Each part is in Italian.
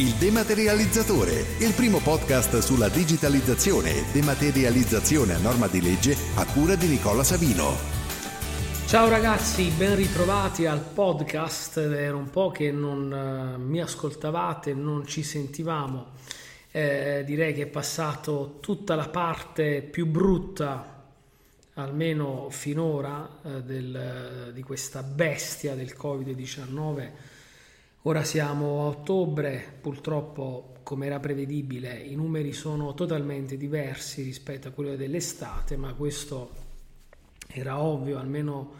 Il Dematerializzatore, il primo podcast sulla digitalizzazione e dematerializzazione a norma di legge a cura di Nicola Savino. Ciao ragazzi, ben ritrovati al podcast. Era un po' che non uh, mi ascoltavate, non ci sentivamo. Eh, direi che è passato tutta la parte più brutta, almeno finora, eh, del, di questa bestia del Covid-19 Ora siamo a ottobre, purtroppo come era prevedibile i numeri sono totalmente diversi rispetto a quelli dell'estate, ma questo era ovvio almeno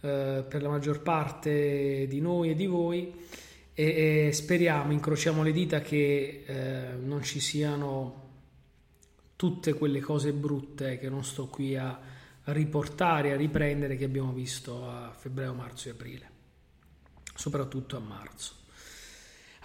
eh, per la maggior parte di noi e di voi e, e speriamo, incrociamo le dita che eh, non ci siano tutte quelle cose brutte che non sto qui a riportare, a riprendere che abbiamo visto a febbraio, marzo e aprile, soprattutto a marzo.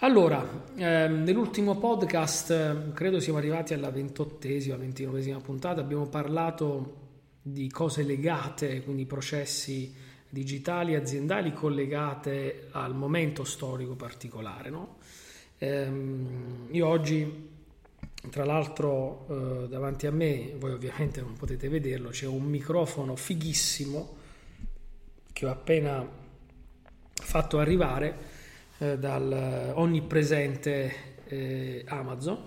Allora, ehm, nell'ultimo podcast, credo siamo arrivati alla ventottesima, ventinovesima puntata, abbiamo parlato di cose legate, quindi processi digitali aziendali collegate al momento storico particolare. No? Ehm, io oggi, tra l'altro, eh, davanti a me, voi ovviamente non potete vederlo, c'è un microfono fighissimo che ho appena fatto arrivare eh, dal onnipresente eh, Amazon.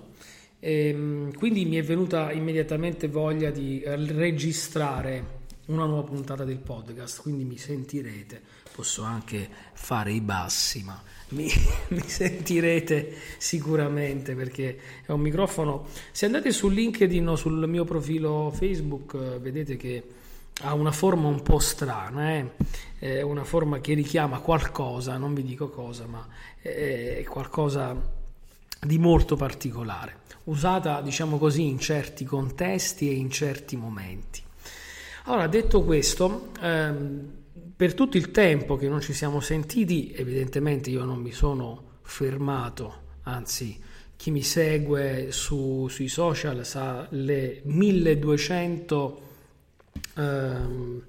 E, ehm, quindi mi è venuta immediatamente voglia di registrare una nuova puntata del podcast, quindi mi sentirete, posso anche fare i bassi, ma mi, mi, sentirete sicuramente perché è un microfono. Se andate su LinkedIn o sul mio profilo Facebook, vedete che ha una forma un po' strana, eh? è una forma che richiama qualcosa, non vi dico cosa, ma è qualcosa di molto particolare, usata diciamo così in certi contesti e in certi momenti. Allora, detto questo, ehm, per tutto il tempo che non ci siamo sentiti, evidentemente io non mi sono fermato, anzi chi mi segue su, sui social sa le 1200 Ehm,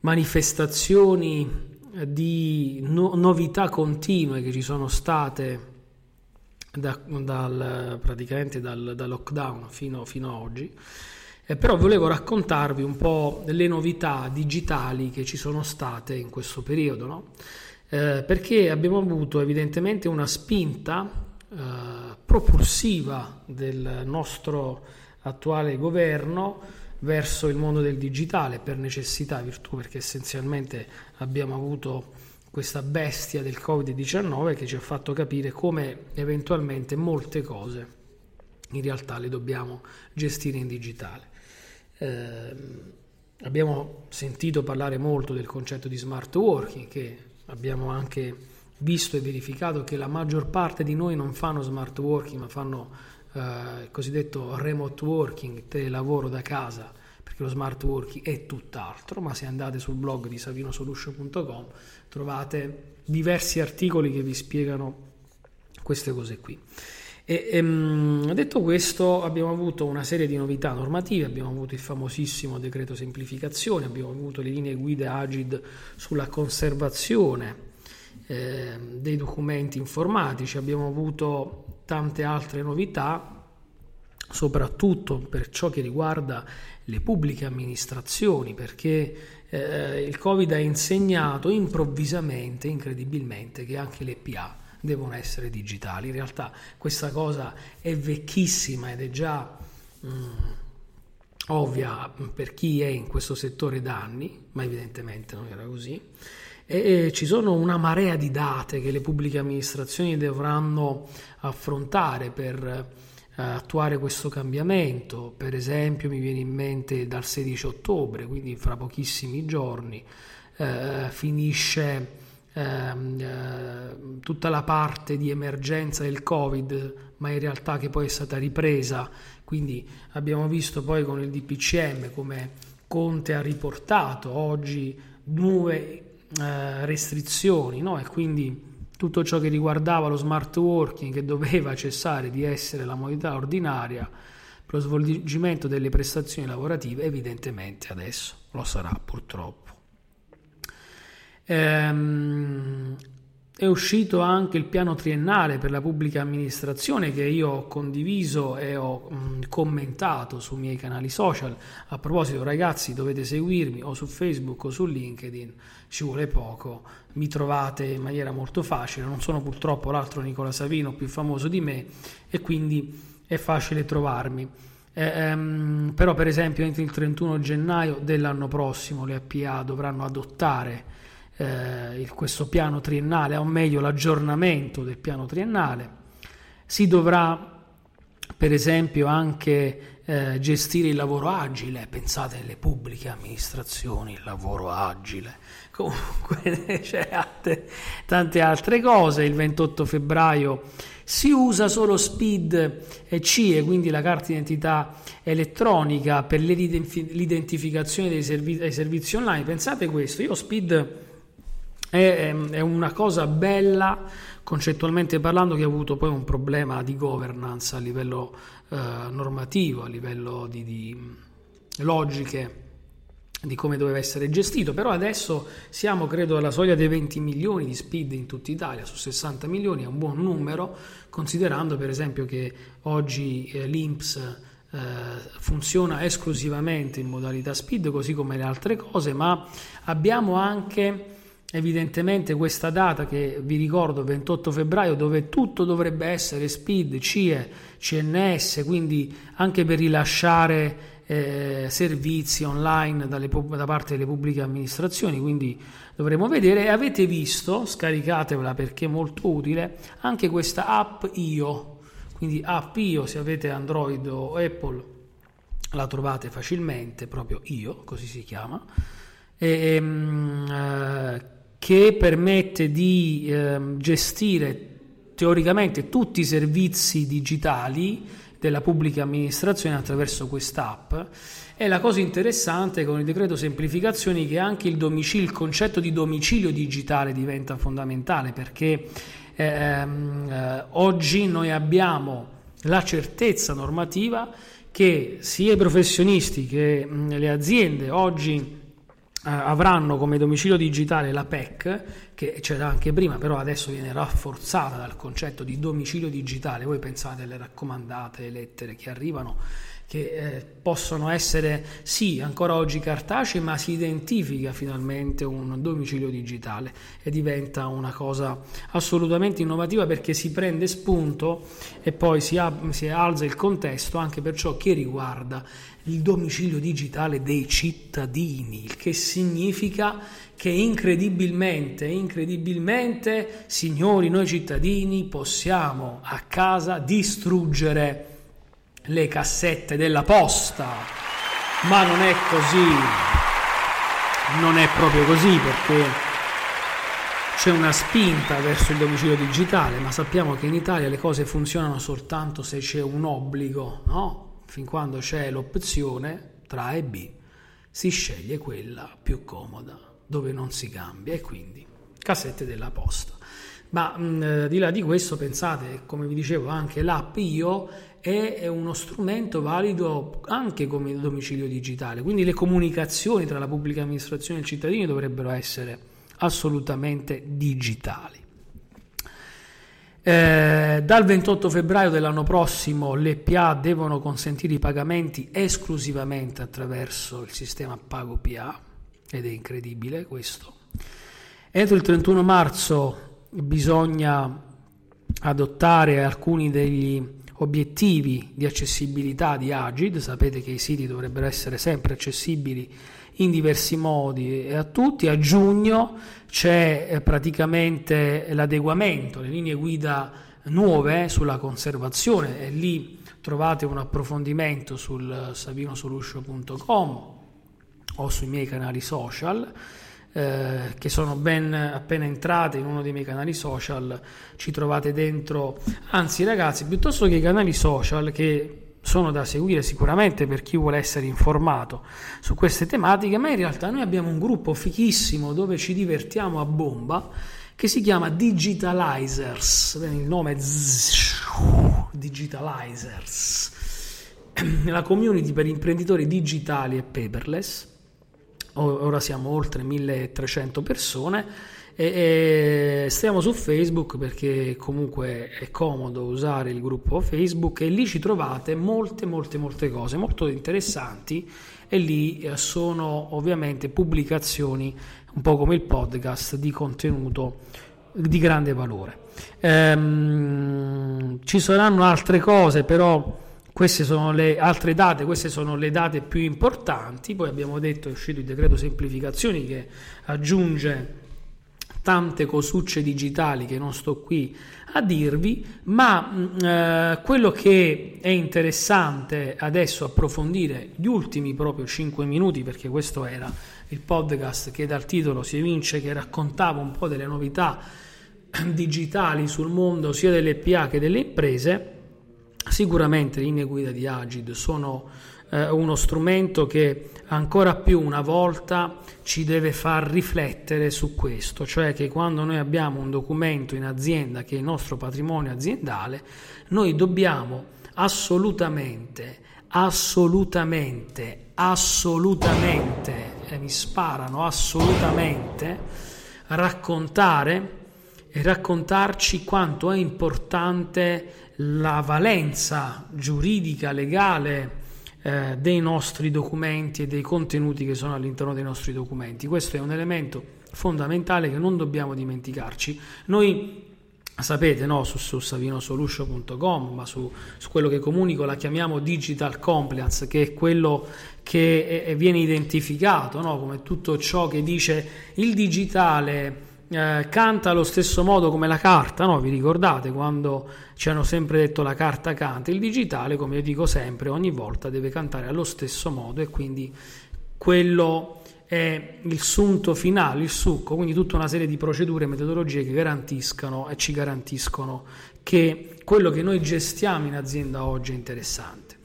manifestazioni di no- novità continue che ci sono state da, dal, praticamente dal, dal lockdown fino, fino, a oggi. Eh, però volevo raccontarvi un po' le novità digitali che ci sono state in questo periodo, no? eh, perché abbiamo avuto evidentemente una spinta eh, propulsiva del nostro attuale governo verso il mondo del digitale per necessità, virtù, perché essenzialmente abbiamo avuto questa bestia del Covid-19 che ci ha fatto capire come eventualmente molte cose in realtà le dobbiamo gestire in digitale. Eh, abbiamo sentito parlare molto del concetto di smart working che abbiamo anche visto e verificato che la maggior parte di noi non fanno smart working ma fanno eh, il cosiddetto remote working, telelavoro da casa, perché lo smart working è tutt'altro, ma se andate sul blog di savinosolution.com trovate diversi articoli che vi spiegano queste cose qui. E, ehm, detto questo, abbiamo avuto una serie di novità normative, abbiamo avuto il famosissimo decreto semplificazione, abbiamo avuto le linee guida Agid sulla conservazione eh, dei documenti informatici, abbiamo avuto tante altre novità, soprattutto per ciò che riguarda le pubbliche amministrazioni, perché eh, il Covid ha insegnato improvvisamente, incredibilmente, che anche le PA devono essere digitali. In realtà questa cosa è vecchissima ed è già mh, mm, ovvia per chi è in questo settore da anni, ma evidentemente non era così. E, ci sono una marea di date che le pubbliche amministrazioni dovranno affrontare per attuare questo cambiamento. Per esempio mi viene in mente dal 16 ottobre, quindi fra pochissimi giorni, eh, finisce ehm, eh, tutta la parte di emergenza del Covid, ma in realtà che poi è stata ripresa. Quindi abbiamo visto poi con il DPCM come Conte ha riportato oggi nuove eh, restrizioni no? e quindi tutto ciò che riguardava lo smart working che doveva cessare di essere la modalità ordinaria per lo svolgimento delle prestazioni lavorative evidentemente adesso lo sarà purtroppo. Ehm, è uscito anche il piano triennale per la pubblica amministrazione che io ho condiviso e ho mh, commentato sui miei canali social. A proposito, ragazzi, dovete seguirmi o su Facebook o su LinkedIn, ci vuole poco, mi trovate in maniera molto facile. Non sono purtroppo l'altro Nicola Savino più famoso di me e quindi è facile trovarmi. Eh, ehm, però, per esempio, entro il 31 gennaio dell'anno prossimo le APA dovranno adottare eh, questo piano triennale, o meglio l'aggiornamento del piano triennale. Si dovrà per esempio anche eh, gestire il lavoro agile, pensate alle pubbliche amministrazioni, il lavoro agile, comunque c'è altre, tante altre cose, il 28 febbraio si usa solo SPID e CIE, quindi la carta d'identità elettronica per l'identificazione dei, servizi, dei servizi online, pensate questo, io SPID è, è una cosa bella concettualmente parlando che ha avuto poi un problema di governance a livello eh, normativo, a livello di, di, logiche di come doveva essere gestito, però adesso siamo credo alla soglia dei 20 milioni di speed in tutta Italia, su 60 milioni è un buon numero, considerando per esempio che oggi eh, l'INPS eh, funziona esclusivamente in modalità speed, così come le altre cose, ma abbiamo anche evidentemente questa data che vi ricordo 28 febbraio dove tutto dovrebbe essere SPID, CIE, CNS, quindi anche per rilasciare eh, servizi online dalle, da parte delle pubbliche amministrazioni, quindi dovremo vedere avete visto, scaricatevela perché è molto utile, anche questa app IO, quindi app IO se avete Android o Apple la trovate facilmente, proprio IO, così si chiama. E, um, uh, che permette di eh, gestire teoricamente tutti i servizi digitali della pubblica amministrazione attraverso quest'app. E la cosa interessante con il decreto semplificazioni è che anche il, domicilio, il concetto di domicilio digitale diventa fondamentale perché ehm, eh, oggi noi abbiamo la certezza normativa che sia i professionisti che mh, le aziende oggi avranno come domicilio digitale la PEC, che c'era anche prima, però adesso viene rafforzata dal concetto di domicilio digitale. Voi pensate alle raccomandate, le lettere che arrivano che eh, possono essere sì ancora oggi cartacei, ma si identifica finalmente un domicilio digitale e diventa una cosa assolutamente innovativa perché si prende spunto e poi si, ab- si alza il contesto anche per ciò che riguarda il domicilio digitale dei cittadini, il che significa che incredibilmente, incredibilmente, signori, noi cittadini possiamo a casa distruggere le cassette della posta, ma non è così, non è proprio così perché c'è una spinta verso il domicilio digitale, ma sappiamo che in Italia le cose funzionano soltanto se c'è un obbligo, no? Fin quando c'è l'opzione tra A e B, si sceglie quella più comoda, dove non si cambia e quindi cassette della posta. Ma mh, di là di questo pensate, come vi dicevo, anche l'app Io è uno strumento valido anche come domicilio digitale, quindi le comunicazioni tra la pubblica amministrazione e il cittadino dovrebbero essere assolutamente digitali. Eh, dal 28 febbraio dell'anno prossimo le PA devono consentire i pagamenti esclusivamente attraverso il sistema Pago PA ed è incredibile questo. Entro il 31 marzo bisogna adottare alcuni degli obiettivi di accessibilità di Agid, sapete che i siti dovrebbero essere sempre accessibili in diversi modi e a tutti. A giugno c'è eh, praticamente l'adeguamento, le linee guida nuove sulla conservazione. E lì trovate un approfondimento sul savinosolution.com o sui miei canali social eh, che sono ben appena entrate in uno dei miei canali social, ci trovate dentro, anzi ragazzi, piuttosto che i canali social che sono da seguire sicuramente per chi vuole essere informato su queste tematiche, ma in realtà noi abbiamo un gruppo fichissimo dove ci divertiamo a bomba che si chiama Digitalizers, il nome? È Digitalizers, la community per imprenditori digitali e paperless ora siamo oltre 1300 persone e, e stiamo su Facebook perché comunque è comodo usare il gruppo Facebook e lì ci trovate molte molte molte cose molto interessanti e lì eh, sono ovviamente pubblicazioni un po' come il podcast di contenuto di grande valore. Ehm, ci saranno altre cose però queste sono le altre date, queste sono le date più importanti. Poi abbiamo detto è uscito il decreto semplificazioni che aggiunge tante cosucce digitali che non sto qui a dirvi, ma mm, eh, quello che è interessante adesso approfondire gli ultimi proprio 5 minuti, perché questo era il podcast che dal titolo si evince che raccontava un po' delle novità digitali sul mondo sia delle PA che delle imprese Sicuramente le linee guida di Agid sono eh, uno strumento che ancora più una volta ci deve far riflettere su questo, cioè che quando noi abbiamo un documento in azienda che è il nostro patrimonio aziendale, noi dobbiamo assolutamente, assolutamente, assolutamente, e mi sparano assolutamente, raccontare e raccontarci quanto è importante la valenza giuridica, legale eh, dei nostri documenti e dei contenuti che sono all'interno dei nostri documenti. Questo è un elemento fondamentale che non dobbiamo dimenticarci. Noi sapete no, su, su savinosolution.com ma su, su, quello che comunico la chiamiamo digital compliance che è quello che è, viene identificato no, come tutto ciò che dice il digitale eh, canta allo stesso modo come la carta, no? vi ricordate quando ci hanno sempre detto la carta canta, il digitale come io dico sempre ogni volta deve cantare allo stesso modo e quindi quello è il sunto finale, il succo, quindi tutta una serie di procedure e metodologie che garantiscono e ci garantiscono che quello che noi gestiamo in azienda oggi è interessante.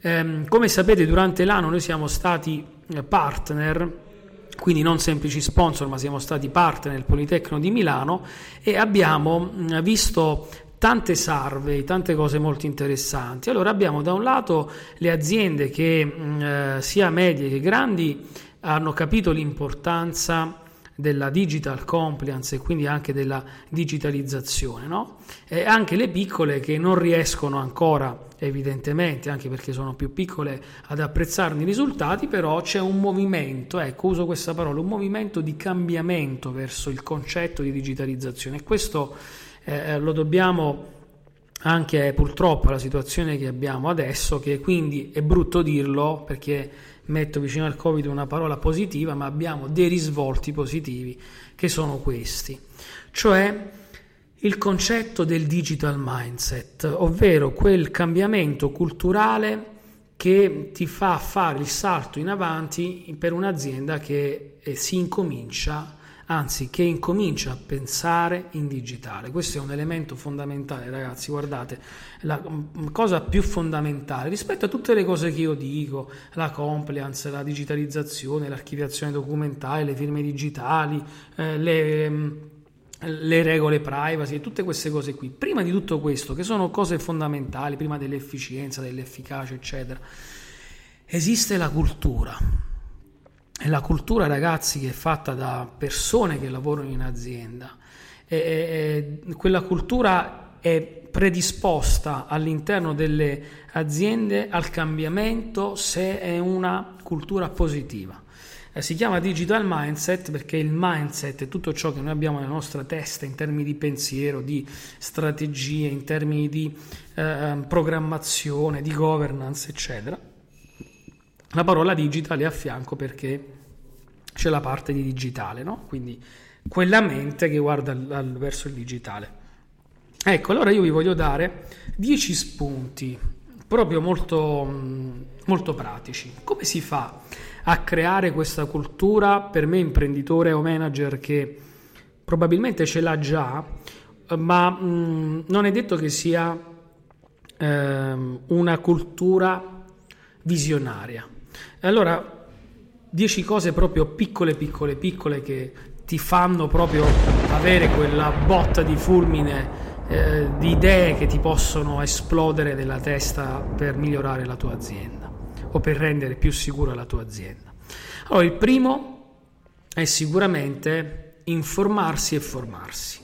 Eh, come sapete durante l'anno noi siamo stati eh, partner quindi non semplici sponsor, ma siamo stati partner del Politecnico di Milano e abbiamo visto tante survey, tante cose molto interessanti. Allora abbiamo da un lato le aziende che eh, sia medie che grandi hanno capito l'importanza della digital compliance e quindi anche della digitalizzazione, no? E anche le piccole che non riescono ancora, evidentemente, anche perché sono più piccole, ad apprezzarne i risultati, però c'è un movimento, ecco, uso questa parola, un movimento di cambiamento verso il concetto di digitalizzazione. E questo eh, lo dobbiamo anche purtroppo alla situazione che abbiamo adesso, che quindi è brutto dirlo perché metto vicino al Covid una parola positiva, ma abbiamo dei risvolti positivi che sono questi, cioè il concetto del digital mindset, ovvero quel cambiamento culturale che ti fa fare il salto in avanti per un'azienda che si incomincia anzi che incomincia a pensare in digitale. Questo è un elemento fondamentale, ragazzi, guardate, la mm, cosa più fondamentale rispetto a tutte le cose che io dico, la compliance, la digitalizzazione, l'archiviazione documentale, le firme digitali, eh, le mm, le regole privacy, tutte queste cose qui. Prima di tutto questo, che sono cose fondamentali, prima dell'efficienza, dell'efficacia, eccetera, esiste la cultura. E la cultura, ragazzi, che è fatta da persone che lavorano in azienda. E, e, quella cultura è predisposta all'interno delle aziende al cambiamento se è una cultura positiva. Eh, si chiama digital mindset perché il mindset è tutto ciò che noi abbiamo nella nostra testa in termini di pensiero, di strategie, in termini di eh, programmazione, di governance, eccetera. La parola digital è a fianco perché c'è la parte di digitale, no? quindi quella mente che guarda al, al, verso il digitale. Ecco, allora io vi voglio dare 10 spunti proprio molto, molto pratici. Come si fa a creare questa cultura per me imprenditore o manager che probabilmente ce l'ha già, ma mh, non è detto che sia ehm, una cultura visionaria. Allora, 10 cose proprio piccole, piccole, piccole che ti fanno proprio avere quella botta di fulmine eh, di idee che ti possono esplodere nella testa per migliorare la tua azienda o per rendere più sicura la tua azienda. Allora, il primo è sicuramente informarsi e formarsi.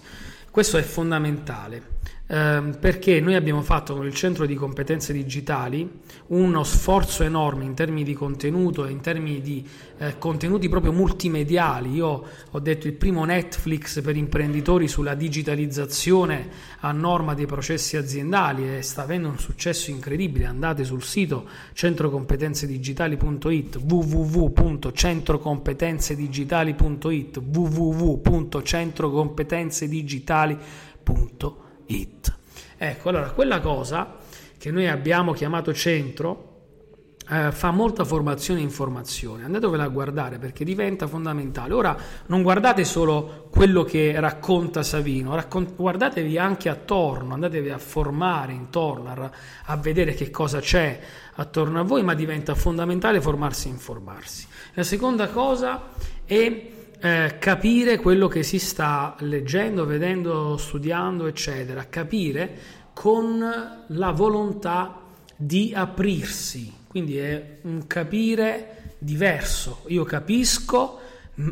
Questo è fondamentale ehm, perché noi abbiamo fatto con il centro di competenze digitali uno sforzo enorme in termini di contenuto e in termini di eh, contenuti proprio multimediali. Io ho detto il primo Netflix per imprenditori sulla digitalizzazione a norma dei processi aziendali e sta avendo un successo incredibile. Andate sul sito centrocompetenzedigitali.it www.centrocompetenzedigitali.it www.centrocompetenzedigitali.it it. Ecco, allora quella cosa che noi abbiamo chiamato centro eh, fa molta formazione e informazione. Andatevela a guardare perché diventa fondamentale. Ora non guardate solo quello che racconta Savino, raccont- guardatevi anche attorno, andatevi a formare intorno, a, a vedere che cosa c'è attorno a voi, ma diventa fondamentale formarsi e informarsi. La seconda cosa è eh, capire quello che si sta leggendo, vedendo, studiando, eccetera, capire con la volontà di aprirsi, quindi è un capire diverso. Io capisco,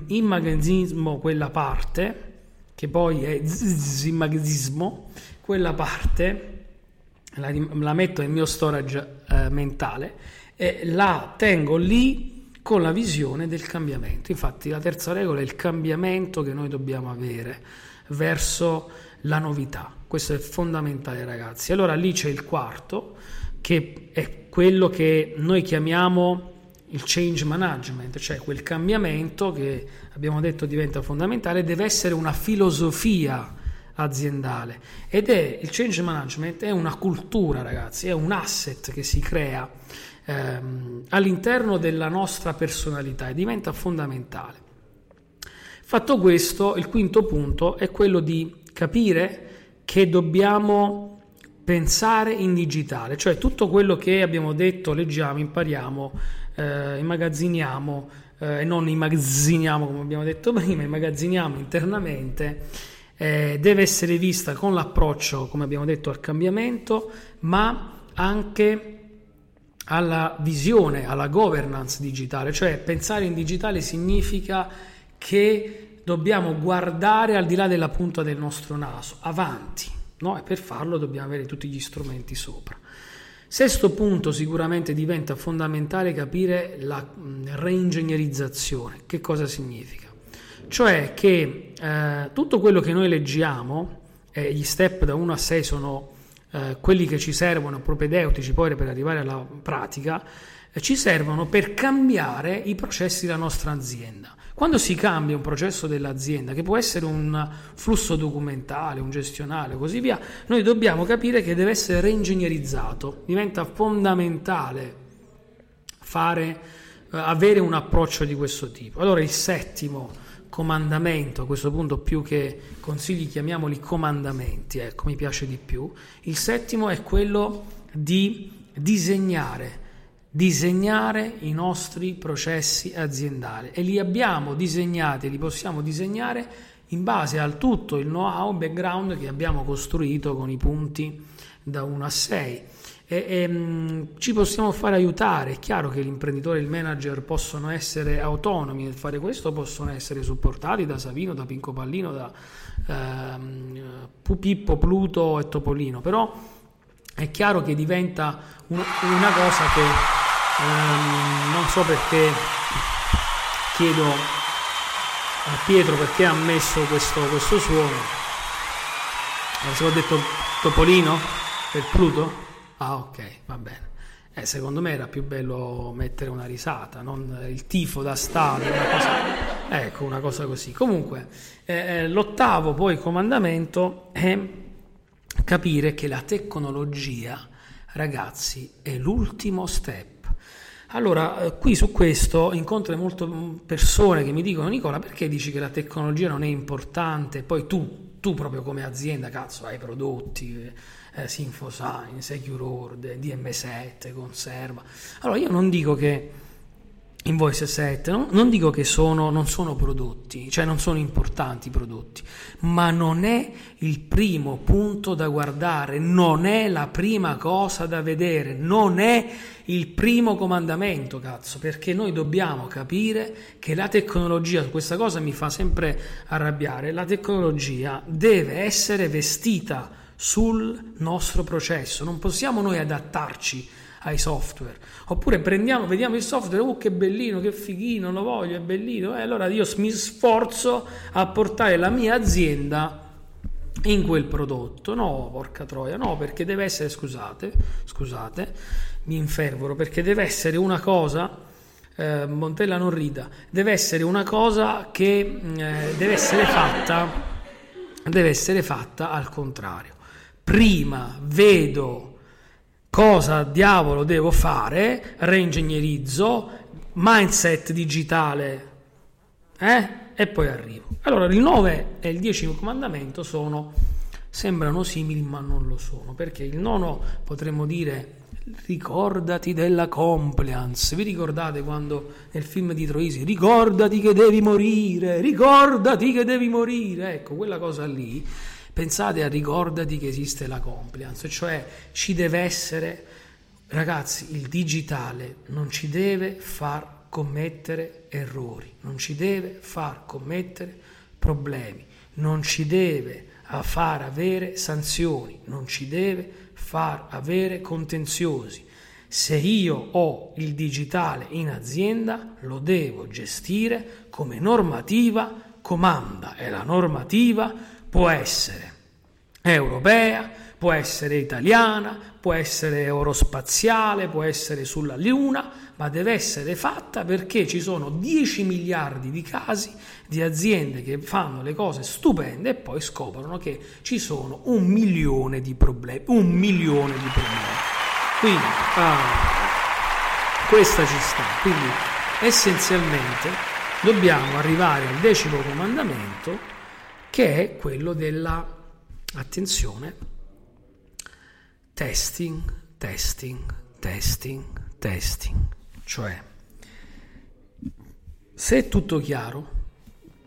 immagazismo quella parte, che poi è immagazismo, quella parte la, la, metto nel mio storage eh, mentale e la tengo lì con la visione del cambiamento. Infatti la terza regola è il cambiamento che noi dobbiamo avere verso la novità. Questo è fondamentale ragazzi. Allora lì c'è il quarto che è quello che noi chiamiamo il change management, cioè quel cambiamento che abbiamo detto diventa fondamentale, deve essere una filosofia aziendale ed è il change management è una cultura ragazzi, è un asset che si crea ehm, all'interno della nostra personalità e diventa fondamentale. Fatto questo, il quinto punto è quello di capire che dobbiamo pensare in digitale, cioè tutto quello che abbiamo detto, leggiamo, impariamo, eh, immagazziniamo eh, e non immagazziniamo come abbiamo detto prima, immagazziniamo internamente, eh, deve essere vista con l'approccio, come abbiamo detto, al cambiamento, ma anche alla visione, alla governance digitale, cioè pensare in digitale significa che dobbiamo guardare al di là della punta del nostro naso, avanti, no? e per farlo dobbiamo avere tutti gli strumenti sopra. Sesto punto sicuramente diventa fondamentale capire la reingegnerizzazione, che cosa significa? Cioè che eh, tutto quello che noi leggiamo, eh, gli step da 1 a 6 sono eh, quelli che ci servono propedeutici poi per arrivare alla pratica, eh, ci servono per cambiare i processi della nostra azienda. Quando si cambia un processo dell'azienda, che può essere un flusso documentale, un gestionale, così via, noi dobbiamo capire che deve essere reingegnerizzato. Diventa fondamentale fare, eh, avere un approccio di questo tipo. Allora il settimo comandamento, a questo punto più che consigli chiamiamoli comandamenti, ecco, mi piace di più. Il settimo è quello di disegnare, disegnare i nostri processi aziendali e li abbiamo disegnati, li possiamo disegnare in base al tutto il know-how, background che abbiamo costruito con i punti da 1 a 6 e, e, mm, ci possiamo fare aiutare. È chiaro che l'imprenditore e il manager possono essere autonomi nel fare questo, possono essere supportati da Savino, da Pinco Pallino, da ehm, Pupippo, Pluto e Topolino, però è chiaro che diventa un, una cosa che ehm, non so perché chiedo a Pietro perché ha messo questo, questo suono. Se ho detto Topolino per Pluto? Ah ok, va bene. Eh, secondo me era più bello mettere una risata, non il tifo da stadio, una cosa, ecco, una cosa così. Comunque, eh, eh, l'ottavo poi comandamento è capire che la tecnologia, ragazzi, è l'ultimo step. Allora, eh, qui su questo incontro molte persone che mi dicono Nicola, perché dici che la tecnologia non è importante? Poi tu, tu proprio come azienda, cazzo, hai prodotti eh, Sinfosign, Secure Ord, DM7, Conserva. Allora io non dico che in Voice 7 no? non dico che sono, non sono prodotti, cioè non sono importanti i prodotti, ma non è il primo punto da guardare, non è la prima cosa da vedere, non è il primo comandamento, cazzo, perché noi dobbiamo capire che la tecnologia, questa cosa mi fa sempre arrabbiare, la tecnologia deve essere vestita sul nostro processo, non possiamo noi adattarci ai software. Oppure prendiamo, vediamo il software, oh che bellino, che fighino, lo voglio, è bellino, e allora io mi sforzo a portare la mia azienda in quel prodotto. No, porca troia, no, perché deve essere, scusate, scusate, mi infervoro, perché deve essere una cosa, eh, Montella non rida, deve essere una cosa che eh, deve essere fatta, deve essere fatta al contrario prima vedo cosa diavolo devo fare, reingegnerizzo, mindset digitale, eh? e poi arrivo. Allora il 9 e il 10 comandamento sono, sembrano simili ma non lo sono, perché il nono potremmo dire ricordati della compliance. Vi ricordate quando nel film di Troisi ricordati che devi morire, ricordati che devi morire, ecco quella cosa lì Pensate a ricordati che esiste la compliance, cioè ci deve essere, ragazzi, il digitale non ci deve far commettere errori, non ci deve far commettere problemi, non ci deve far avere sanzioni, non ci deve far avere contenziosi. Se io ho il digitale in azienda, lo devo gestire come normativa comanda e la normativa può essere europea, può essere italiana, può essere eurospaziale, può essere sulla Luna, ma deve essere fatta perché ci sono 10 miliardi di casi di aziende che fanno le cose stupende e poi scoprono che ci sono un milione di problemi. Un milione di problemi. Quindi, ah, questa ci sta. Quindi, essenzialmente, dobbiamo arrivare al decimo comandamento che è quello della, attenzione, testing, testing, testing, testing. Cioè, se è tutto chiaro,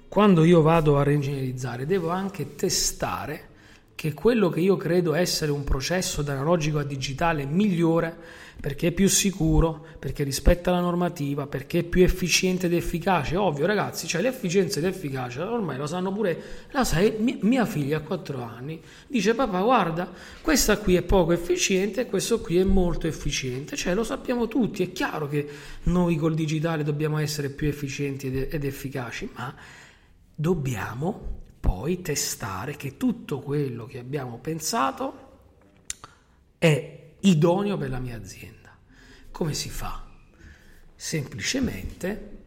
quando io vado a reingegnerizzare devo anche testare che quello che io credo essere un processo da analogico a digitale migliore perché è più sicuro, perché rispetta la normativa, perché è più efficiente ed efficace. Ovvio, ragazzi, cioè l'efficienza ed l'efficacia ormai lo sanno pure. La sai, mia figlia a 4 anni dice: Papà, guarda, questa qui è poco efficiente e questo qui è molto efficiente. Cioè, lo sappiamo tutti. È chiaro che noi col digitale dobbiamo essere più efficienti ed, ed efficaci, ma dobbiamo poi testare che tutto quello che abbiamo pensato è idoneo per la mia azienda. Come si fa? Semplicemente,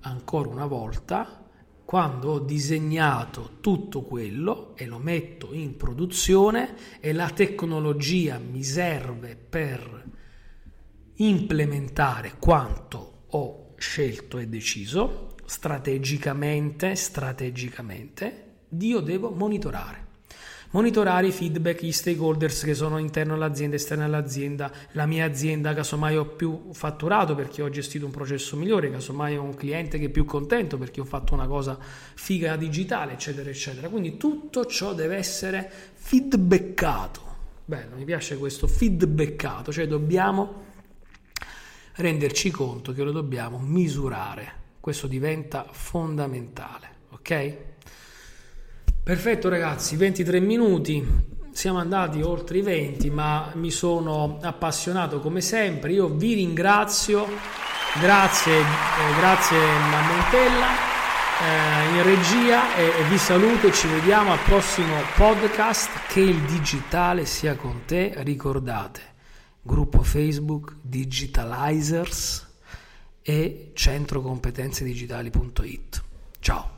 ancora una volta, quando ho disegnato tutto quello e lo metto in produzione e la tecnologia mi serve per implementare quanto ho scelto e deciso, strategicamente, strategicamente, io devo monitorare monitorare i feedback, gli stakeholders che sono interno all'azienda, esterno all'azienda, la mia azienda, casomai ho più fatturato perché ho gestito un processo migliore, casomai ho un cliente che è più contento perché ho fatto una cosa figa digitale, eccetera, eccetera. Quindi tutto ciò deve essere feedbackato. Bello, mi piace questo feedbackato, cioè dobbiamo renderci conto che lo dobbiamo misurare. Questo diventa fondamentale, ok? Perfetto ragazzi, 23 minuti, siamo andati oltre i 20 ma mi sono appassionato come sempre, io vi ringrazio Grazie, eh, grazie Montella eh, in regia e, e vi saluto ci vediamo al prossimo podcast. Che il digitale sia con te. Ricordate, gruppo Facebook Digitalizers e centrocompetenzedigitali.it. Ciao.